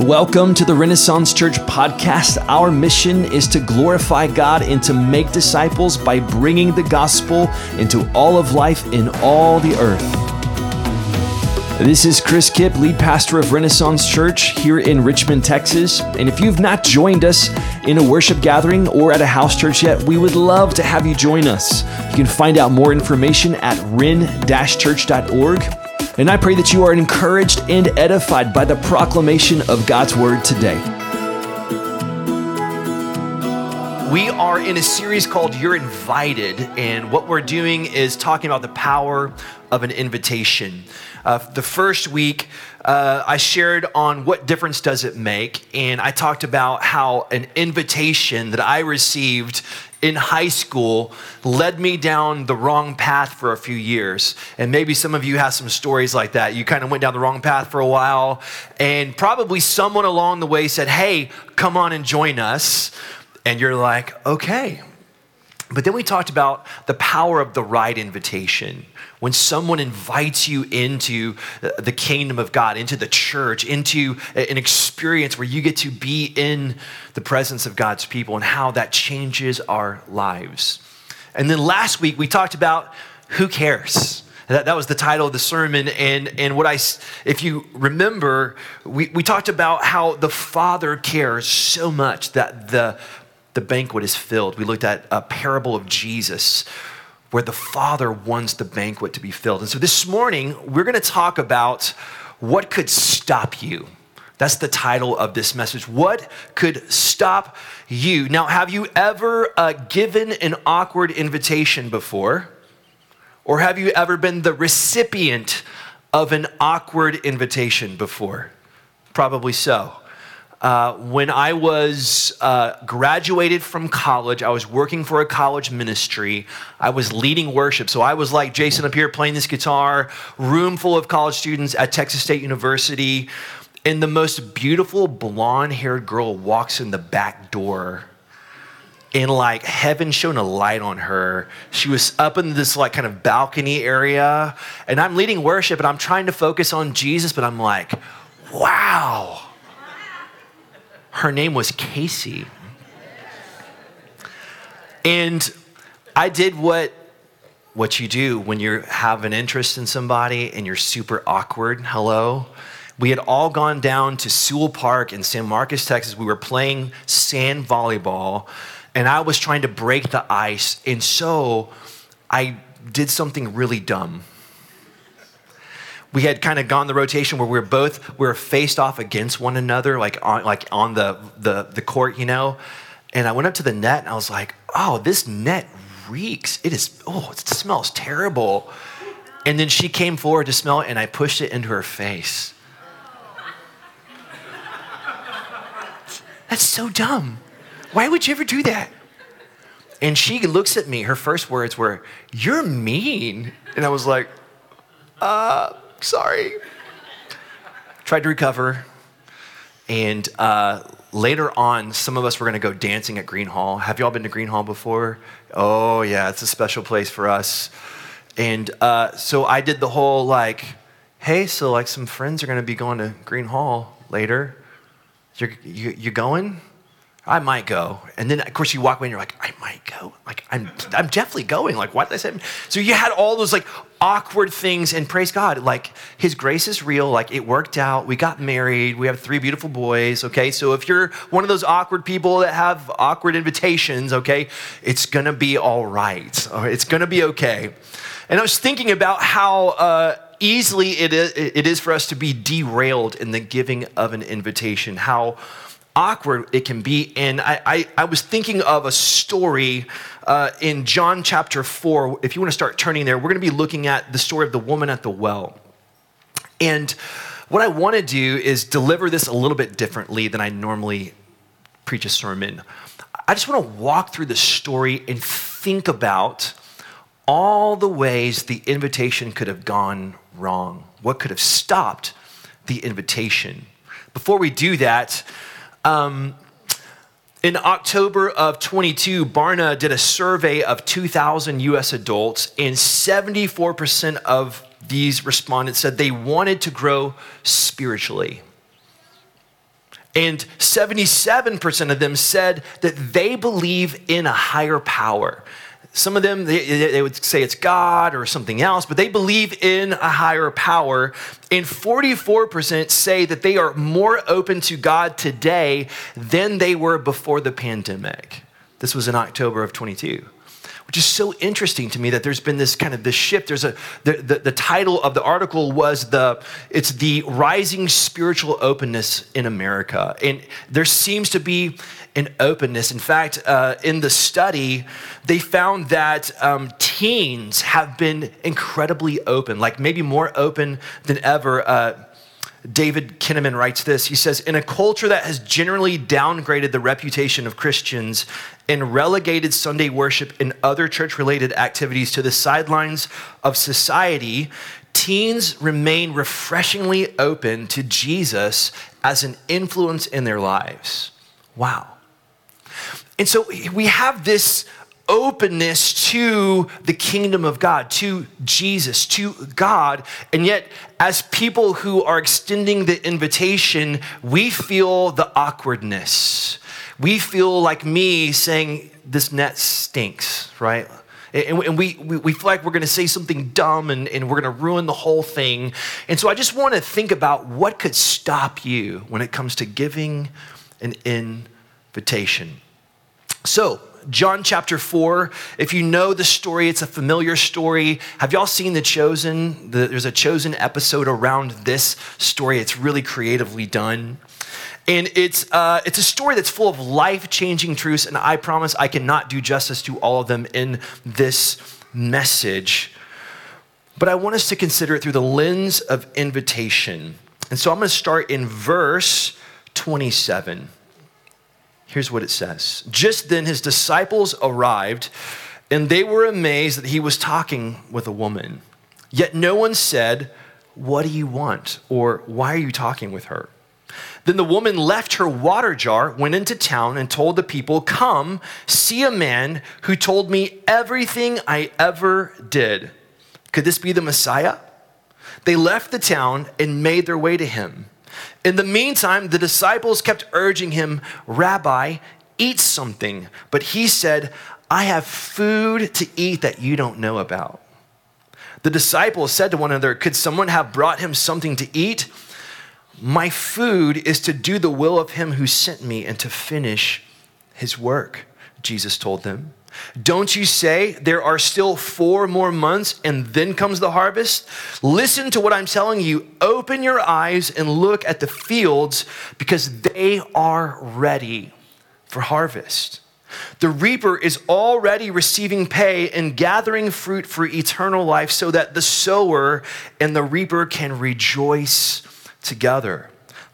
Welcome to the Renaissance Church podcast. Our mission is to glorify God and to make disciples by bringing the gospel into all of life in all the earth. This is Chris Kipp, lead pastor of Renaissance Church here in Richmond, Texas. And if you've not joined us in a worship gathering or at a house church yet, we would love to have you join us. You can find out more information at ren-church.org and I pray that you are encouraged and edified by the proclamation of God's word today. We are in a series called You're Invited, and what we're doing is talking about the power of an invitation. Uh, the first week, uh, I shared on what difference does it make, and I talked about how an invitation that I received in high school led me down the wrong path for a few years. And maybe some of you have some stories like that. You kind of went down the wrong path for a while, and probably someone along the way said, Hey, come on and join us. And you're like, Okay. But then we talked about the power of the right invitation. When someone invites you into the kingdom of God, into the church, into an experience where you get to be in the presence of God's people and how that changes our lives. And then last week we talked about who cares? That, that was the title of the sermon. And, and what I, if you remember, we, we talked about how the Father cares so much that the the banquet is filled. We looked at a parable of Jesus where the Father wants the banquet to be filled. And so this morning, we're going to talk about what could stop you. That's the title of this message. What could stop you? Now, have you ever uh, given an awkward invitation before? Or have you ever been the recipient of an awkward invitation before? Probably so. Uh, when I was uh, graduated from college, I was working for a college ministry. I was leading worship. So I was like Jason up here playing this guitar, room full of college students at Texas State University. And the most beautiful blonde haired girl walks in the back door and like heaven shone a light on her. She was up in this like kind of balcony area, and I'm leading worship and I'm trying to focus on Jesus, but I'm like, wow her name was Casey. And I did what what you do when you have an interest in somebody and you're super awkward. Hello. We had all gone down to Sewell Park in San Marcos, Texas. We were playing sand volleyball, and I was trying to break the ice. And so I did something really dumb we had kind of gone the rotation where we were both we were faced off against one another, like on like on the the the court, you know. And I went up to the net and I was like, "Oh, this net reeks. It is. Oh, it smells terrible." And then she came forward to smell it, and I pushed it into her face. That's so dumb. Why would you ever do that? And she looks at me. Her first words were, "You're mean." And I was like, "Uh." Sorry. Tried to recover. And uh, later on, some of us were going to go dancing at Gruene Hall. Have you all been to Gruene Hall before? Oh, yeah, it's a special place for us. And uh, so I did the whole like, hey, so like some friends are going to be going to Gruene Hall later. You're, you, you going? I might go. And then, of course, you walk away and you're like, I might go. Like, I'm, I'm definitely going. Like, why did I say? So you had all those like awkward things, and praise God, like His grace is real. Like, it worked out. We got married. We have three beautiful boys. Okay, so if you're one of those awkward people that have awkward invitations, okay, it's gonna be all right. It's gonna be okay. And I was thinking about how. Uh, easily it is, it is for us to be derailed in the giving of an invitation. How awkward it can be. And I, I, I was thinking of a story uh, in John chapter 4. If you want to start turning there, we're going to be looking at the story of the woman at the well. And what I want to do is deliver this a little bit differently than I normally preach a sermon. I just want to walk through the story and think about all the ways the invitation could have gone wrong. What could have stopped the invitation? Before we do that, um, in October of 22, Barna did a survey of 2,000 US adults, and 74% of these respondents said they wanted to grow spiritually. And 77% of them said that they believe in a higher power. Some of them, they, they, would say it's God or something else, but they believe in a higher power. And 44% say that they are more open to God today than they were before the pandemic. This was in October of 22 which is so interesting to me that there's been this kind of this shift there's a the, the, the, title of the article was the it's the rising spiritual openness in america and there seems to be an openness in fact uh, in the study they found that um, teens have been incredibly open like maybe more open than ever uh, David Kinnaman writes this. He says, In a culture that has generally downgraded the reputation of Christians and relegated Sunday worship and other church related activities to the sidelines of society, teens remain refreshingly open to Jesus as an influence in their lives. Wow. And so we have this openness to the kingdom of God, to Jesus, to God. And yet, as people who are extending the invitation, we feel the awkwardness. We feel like me saying, This net stinks, right? And, we, we feel like we're going to say something dumb and, and we're going to ruin the whole thing. And so I just want to think about what could stop you when it comes to giving an invitation. So, John chapter 4. If you know the story, it's a familiar story. Have y'all seen The Chosen? The, there's a Chosen episode around this story. It's really creatively done. And it's, uh, it's a story that's full of life changing truths, and I promise I cannot do justice to all of them in this message. But I want us to consider it through the lens of invitation. And so I'm going to start in verse 27. Here's what it says Just then his disciples arrived, and they were amazed that he was talking with a woman. Yet no one said, What do you want? or Why are you talking with her? Then the woman left her water jar, went into town, and told the people, Come, see a man who told me everything I ever did. Could this be the Messiah? They left the town and made their way to him. In the meantime, the disciples kept urging him, Rabbi, eat something. But he said, I have food to eat that you don't know about. The disciples said to one another, Could someone have brought him something to eat? My food is to do the will of him who sent me and to finish his work, Jesus told them. Don't you say there are still four more months and then comes the harvest? Listen to what I'm telling you. Open your eyes and look at the fields because they are ready for harvest. The reaper is already receiving pay and gathering fruit for eternal life so that the sower and the reaper can rejoice together.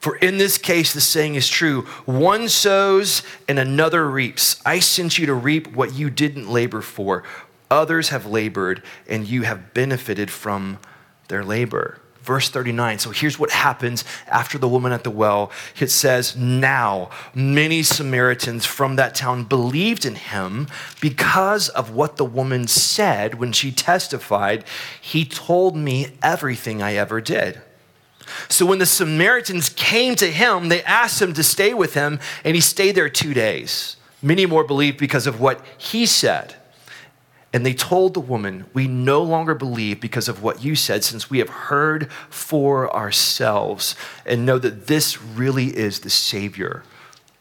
For in this case, the saying is true one sows and another reaps. I sent you to reap what you didn't labor for. Others have labored, and you have benefited from their labor. Verse 39. So here's what happens after the woman at the well. It says, Now many Samaritans from that town believed in him because of what the woman said when she testified, He told me everything I ever did. So when the Samaritans came to him, they asked him to stay with him, and he stayed there two days. Many more believed because of what he said. And they told the woman, We no longer believe because of what you said, since we have heard for ourselves and know that this really is the Savior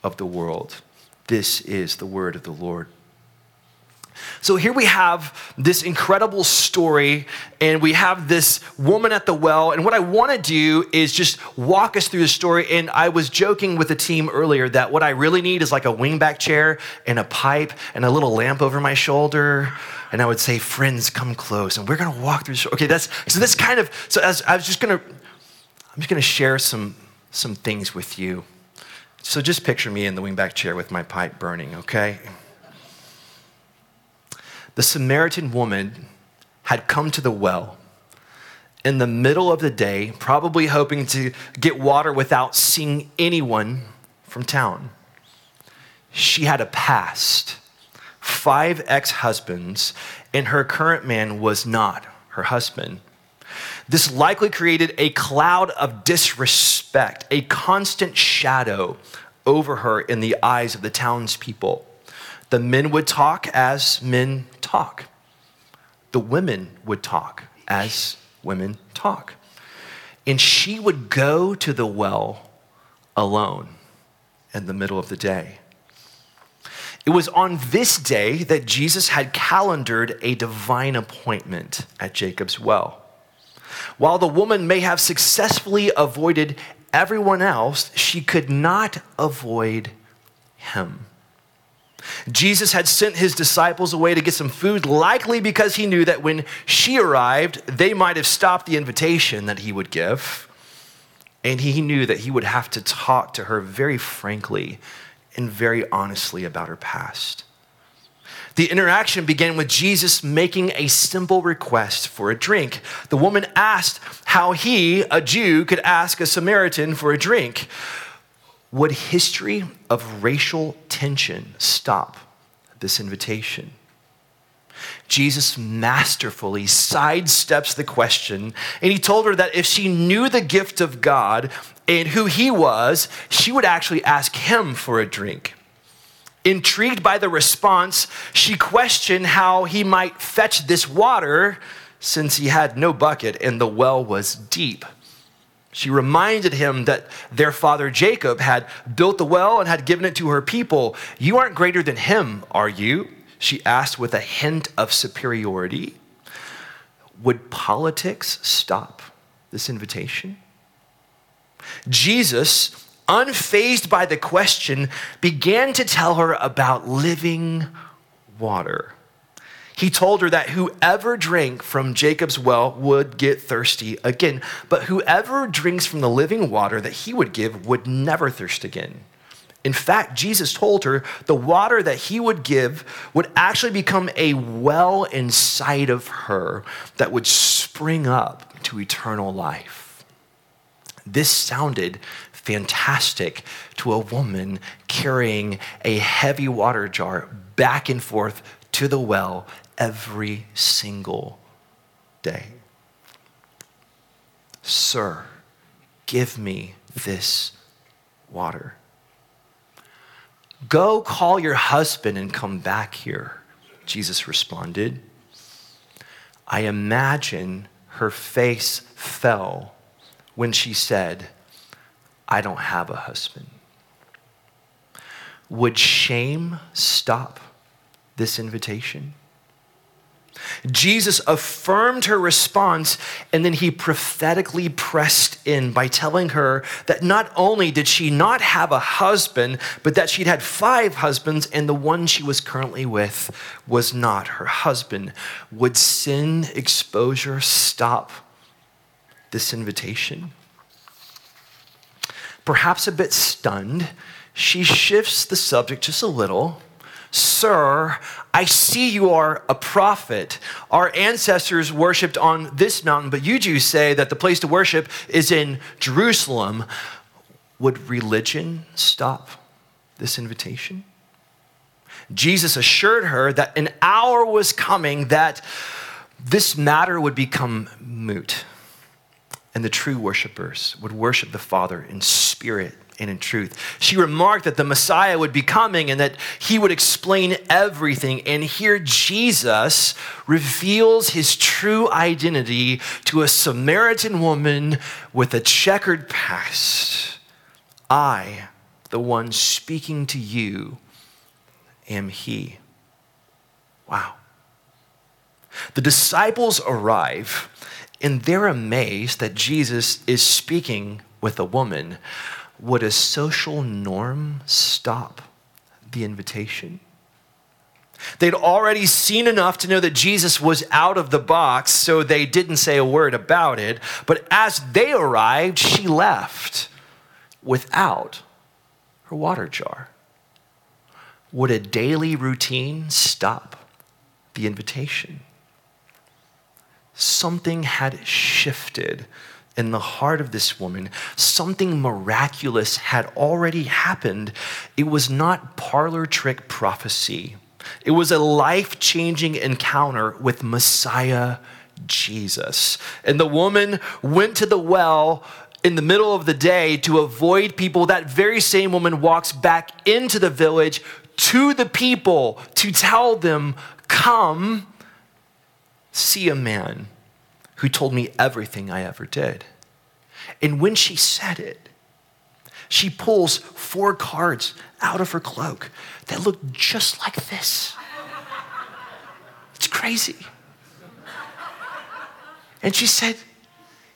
of the world. This is the word of the Lord. So here we have this incredible story, and we have this woman at the well. And what I want to do is just walk us through the story. And I was joking with the team earlier that what I really need is like a wingback chair and a pipe and a little lamp over my shoulder. And I would say, friends, come close. And we're going to walk through Okay, that's so This kind of so as I was just going to I'm just going to share some some things with you. So just picture me in the wingback chair with my pipe burning, okay? The Samaritan woman had come to the well in the middle of the day, probably hoping to get water without seeing anyone from town. She had a past, five ex husbands, and her current man was not her husband. This likely created a cloud of disrespect, a constant shadow over her in the eyes of the townspeople. The men would talk as men talk, the women would talk as women talk. And she would go to the well alone in the middle of the day. It was on this day that Jesus had calendared a divine appointment at Jacob's well. While the woman may have successfully avoided everyone else, she could not avoid him. Jesus had sent his disciples away to get some food, likely because he knew that when she arrived, they might have stopped the invitation that he would give. And he knew that he would have to talk to her very frankly and very honestly about her past. The interaction began with Jesus making a simple request for a drink. The woman asked how he, a Jew, could ask a Samaritan for a drink. Would history of racial tension stop this invitation? Jesus masterfully sidesteps the question, and he told her that if she knew the gift of God and who he was, she would actually ask him for a drink. Intrigued by the response, she questioned how he might fetch this water since he had no bucket and the well was deep. She reminded him that their father Jacob had built the well and had given it to her people. You aren't greater than him, are you? She asked with a hint of superiority. Would politics stop this invitation? Jesus unfazed by the question, began to tell her about living water. He told her that whoever drank from Jacob's well would get thirsty again, but whoever drinks from the living water that he would give would never thirst again. In fact, Jesus told her the water that he would give would actually become a well inside of her that would spring up to eternal life. This sounded fantastic to a woman carrying a heavy water jar back and forth to the well every single day. Sir, give me this water. Go call your husband and come back here, Jesus responded. I imagine her face fell when she said, I don't have a husband. Would shame stop this invitation? Jesus affirmed her response and then he prophetically pressed in by telling her that not only did she not have a husband, but that she'd had five husbands and the one she was currently with was not her husband. Would sin exposure stop this invitation? Perhaps a bit stunned, she shifts the subject just a little. Sir, I see you are a prophet. Our ancestors worshiped on this mountain, but you Jews say that the place to worship is in Jerusalem. Would religion stop this invitation? Jesus assured her that an hour was coming that this matter would become moot and the true worshipers would worship the Father in spirit and in truth. She remarked that the Messiah would be coming and that he would explain everything. And here Jesus reveals his true identity to a Samaritan woman with a checkered past. I, the one speaking to you, am he. Wow. The disciples arrive and they're amazed that Jesus is speaking with a woman. Would a social norm stop the invitation? They'd already seen enough to know that Jesus was out of the box, so they didn't say a word about it. But as they arrived, she left without her water jar. Would a daily routine stop the invitation? something had shifted in the heart of this woman. Something miraculous had already happened. It was not parlor trick prophecy, it was a life changing encounter with Messiah Jesus. And the woman went to the well in the middle of the day to avoid people. That very same woman walks back into the village to the people to tell them, Come see a man who told me everything I ever did. And when she said it, she pulls four cards out of her cloak that look just like this. It's crazy. And she said,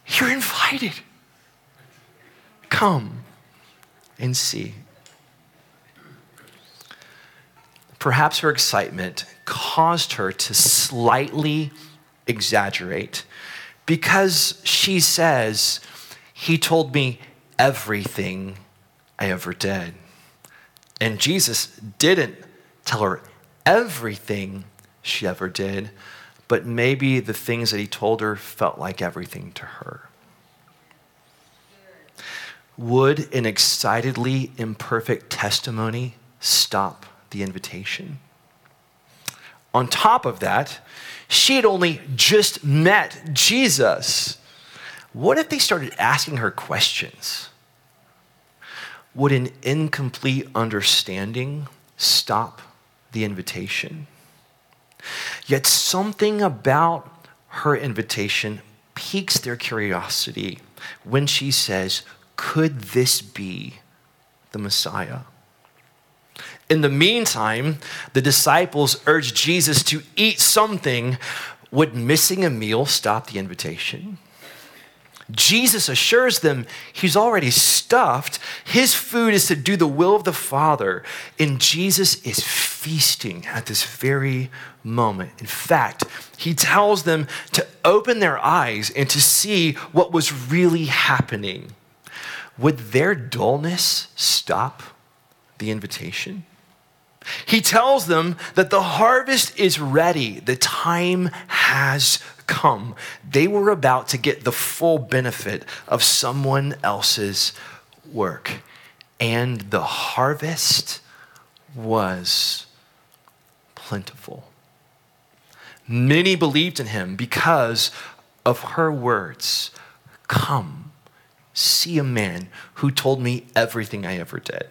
You're invited. Come and see. Perhaps her excitement caused her to slightly exaggerate because she says, He told me everything I ever did. And Jesus didn't tell her everything she ever did, but maybe the things that he told her felt like everything to her. Would an excitedly imperfect testimony stop the invitation? On top of that, she had only just met Jesus. What if they started asking her questions? Would an incomplete understanding stop the invitation? Yet something about her invitation piques their curiosity when she says, Could this be the Messiah? In the meantime, the disciples urged Jesus to eat something. Would missing a meal stop the invitation? Jesus assures them he's already stuffed. His food is to do the will of the Father. And Jesus is feasting at this very moment. In fact, he tells them to open their eyes and to see what was really happening. Would their dullness stop the invitation? He tells them that the harvest is ready, the time has come. They were about to get the full benefit of someone else's work. And the harvest was plentiful. Many believed in him because of her words Come, see a man who told me everything I ever did.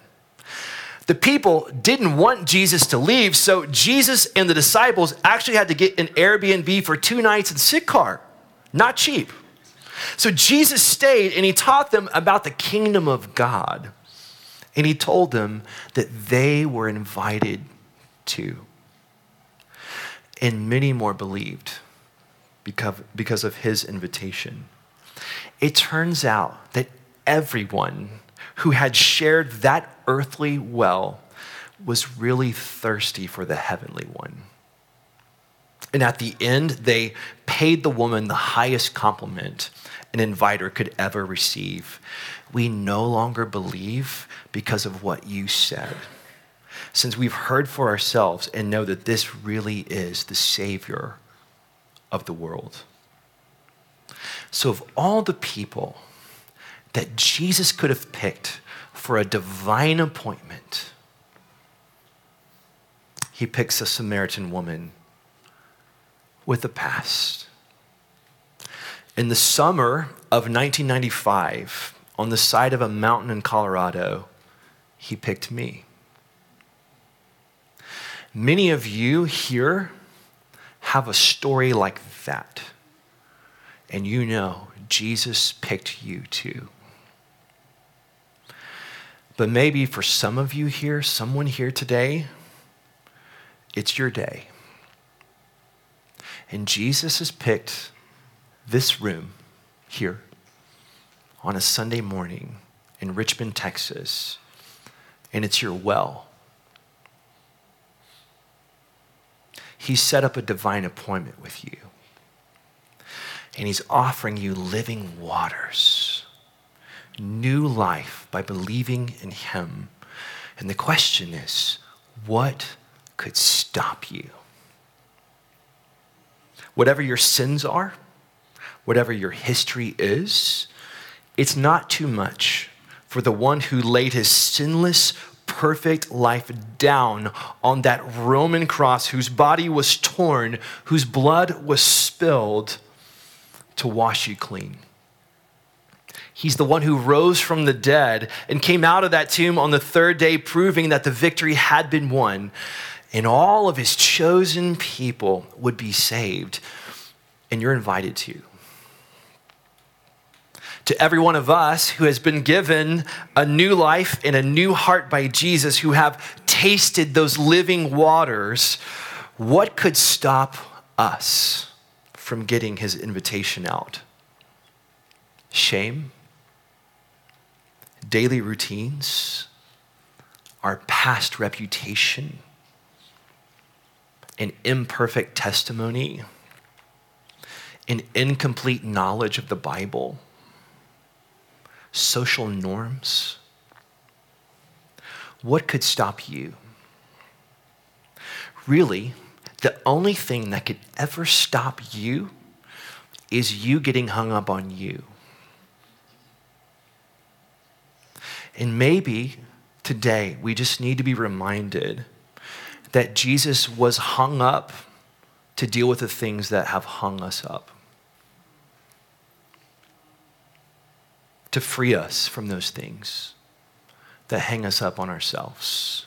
The people didn't want Jesus to leave, so Jesus and the disciples actually had to get an Airbnb for two nights in Sychar. Not cheap. So Jesus stayed and he taught them about the kingdom of God. And he told them that they were invited to and many more believed because of his invitation. It turns out that everyone who had shared that earthly well was really thirsty for the heavenly one. And at the end, they paid the woman the highest compliment an inviter could ever receive. We no longer believe because of what you said since we've heard for ourselves and know that this really is the Savior of the world. So, of all the people that Jesus could have picked for a divine appointment, he picks a Samaritan woman with a past. In the summer of 1995, on the side of a mountain in Colorado, he picked me. Many of you here have a story like that. And you know Jesus picked you too. But maybe for some of you here, someone here today, it's your day. And Jesus has picked this room here on a Sunday morning in Richmond, Texas, and it's your well He set up a divine appointment with you. And He's offering you living waters, new life by believing in Him. And the question is what could stop you? Whatever your sins are, whatever your history is, it's not too much for the one who laid his sinless, perfect life down on that Roman cross, whose body was torn, whose blood was spilled, to wash you clean. He's the one who rose from the dead and came out of that tomb on the third day, proving that the victory had been won and all of his chosen people would be saved. And you're invited to. To every one of us who has been given a new life and a new heart by Jesus, who have tasted those living waters, what could stop us from getting his invitation out? Shame? Daily routines, our past reputation, an imperfect testimony, an incomplete knowledge of the Bible, social norms. What could stop you? Really, the only thing that could ever stop you is you getting hung up on you. And maybe today we just need to be reminded that Jesus was hung up to deal with the things that have hung us up, to free us from those things that hang us up on ourselves.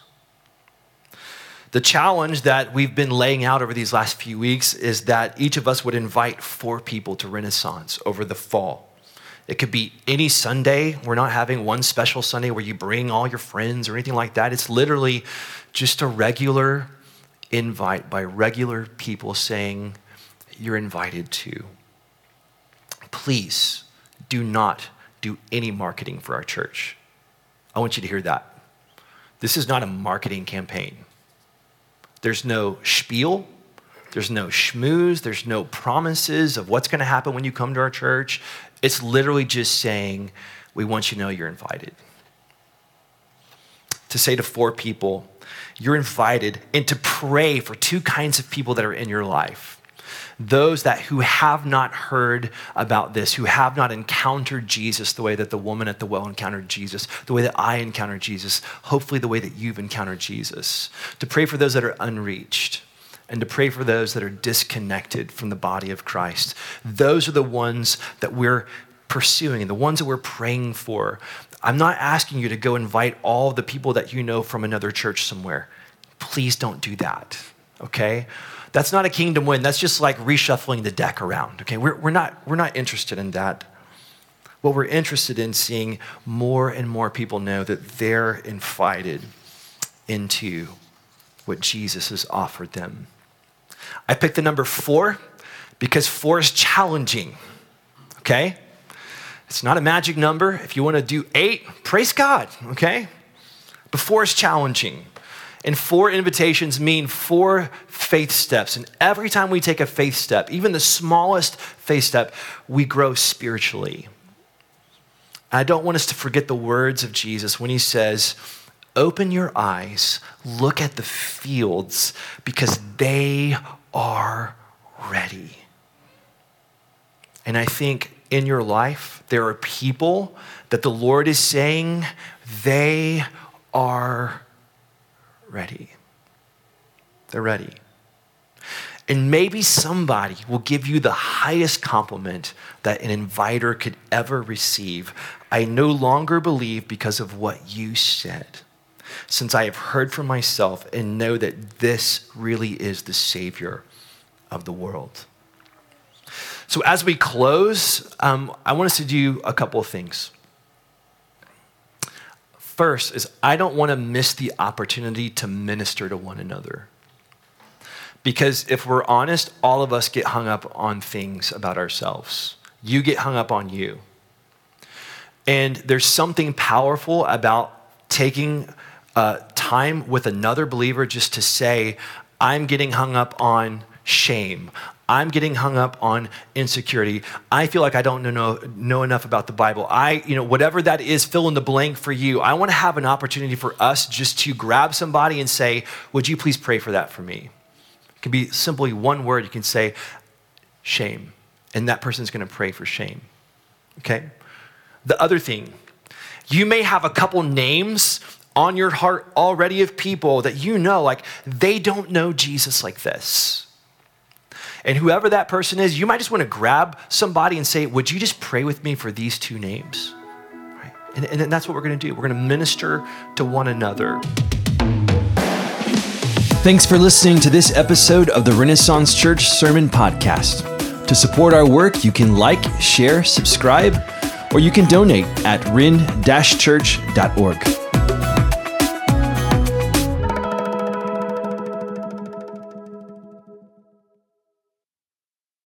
The challenge that we've been laying out over these last few weeks is that each of us would invite four people to Renaissance over the fall. It could be any Sunday. We're not having one special Sunday where you bring all your friends or anything like that. It's literally just a regular invite by regular people saying, You're invited to. Please do not do any marketing for our church. I want you to hear that. This is not a marketing campaign. There's no spiel. There's no schmooze. There's no promises of what's going to happen when you come to our church. It's literally just saying, we want you to know you're invited. To say to four people, you're invited, and to pray for two kinds of people that are in your life. Those that who have not heard about this who have not encountered jesus the way that the woman at the well encountered jesus the way that i encountered jesus hopefully the way that you've encountered jesus. To pray for those that are unreached and to pray for those that are disconnected from the body of Christ. Those are the ones that we're pursuing, and the ones that we're praying for. I'm not asking you to go invite all the people that you know from another church somewhere. Please don't do that, okay? That's not a kingdom win. That's just like reshuffling the deck around, okay? We're, we're, not, we're not interested in that. What we're interested in seeing more and more people know that they're invited into what Jesus has offered them. I picked the number four because four is challenging, okay? It's not a magic number. If you want to do eight, praise God, okay? But four is challenging. And four invitations mean four faith steps. And every time we take a faith step, even the smallest faith step, we grow spiritually. I don't want us to forget the words of Jesus when he says, Open your eyes, look at the fields, because they are ready. And I think in your life, there are people that the Lord is saying they are ready. They're ready. And maybe somebody will give you the highest compliment that an inviter could ever receive. I no longer believe because of what you said since I have heard from myself and know that this really is the Savior of the world. So, as we close, um, I want us to do a couple of things. First is I don't want to miss the opportunity to minister to one another. Because if we're honest, all of us get hung up on things about ourselves. You get hung up on you. And there's something powerful about taking uh, time with another believer just to say, I'm getting hung up on shame. I'm getting hung up on insecurity. I feel like I don't know, know enough about the Bible. I, you know, whatever that is, fill in the blank for you. I want to have an opportunity for us just to grab somebody and say, Would you please pray for that for me? It can be simply one word. You can say, Shame. And that person's going to pray for shame. Okay? The other thing, you may have a couple names on your heart already of people that you know, like, they don't know Jesus like this. And whoever that person is, you might just want to grab somebody and say, Would you just pray with me for these two names? Right? And, and that's what we're going to do. We're going to minister to one another. Thanks for listening to this episode of the Renaissance Church Sermon Podcast. To support our work, you can like, share, subscribe, or you can donate at ren-church.org.